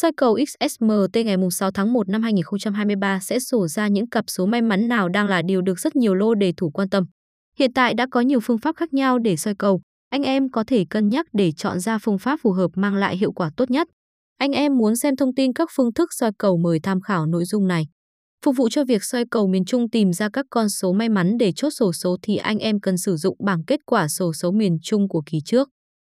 Soi cầu XSMT ngày 6 tháng 1 năm 2023 sẽ sổ ra những cặp số may mắn nào đang là điều được rất nhiều lô đề thủ quan tâm. Hiện tại đã có nhiều phương pháp khác nhau để soi cầu, anh em có thể cân nhắc để chọn ra phương pháp phù hợp mang lại hiệu quả tốt nhất. Anh em muốn xem thông tin các phương thức soi cầu mời tham khảo nội dung này. Phục vụ cho việc soi cầu miền Trung tìm ra các con số may mắn để chốt sổ số thì anh em cần sử dụng bảng kết quả sổ số miền Trung của kỳ trước.